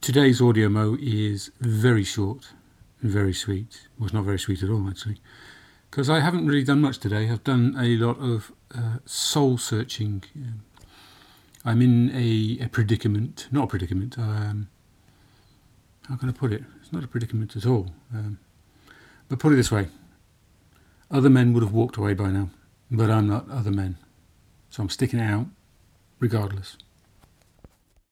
today's AudioMo is very short very sweet. Well, it's not very sweet at all, actually, because I haven't really done much today. I've done a lot of uh, soul searching. I'm in a, a, predicament, not a predicament. Um, how can I put it? It's not a predicament at all. Um, but put it this way other men would have walked away by now, but I'm not other men. So I'm sticking it out regardless.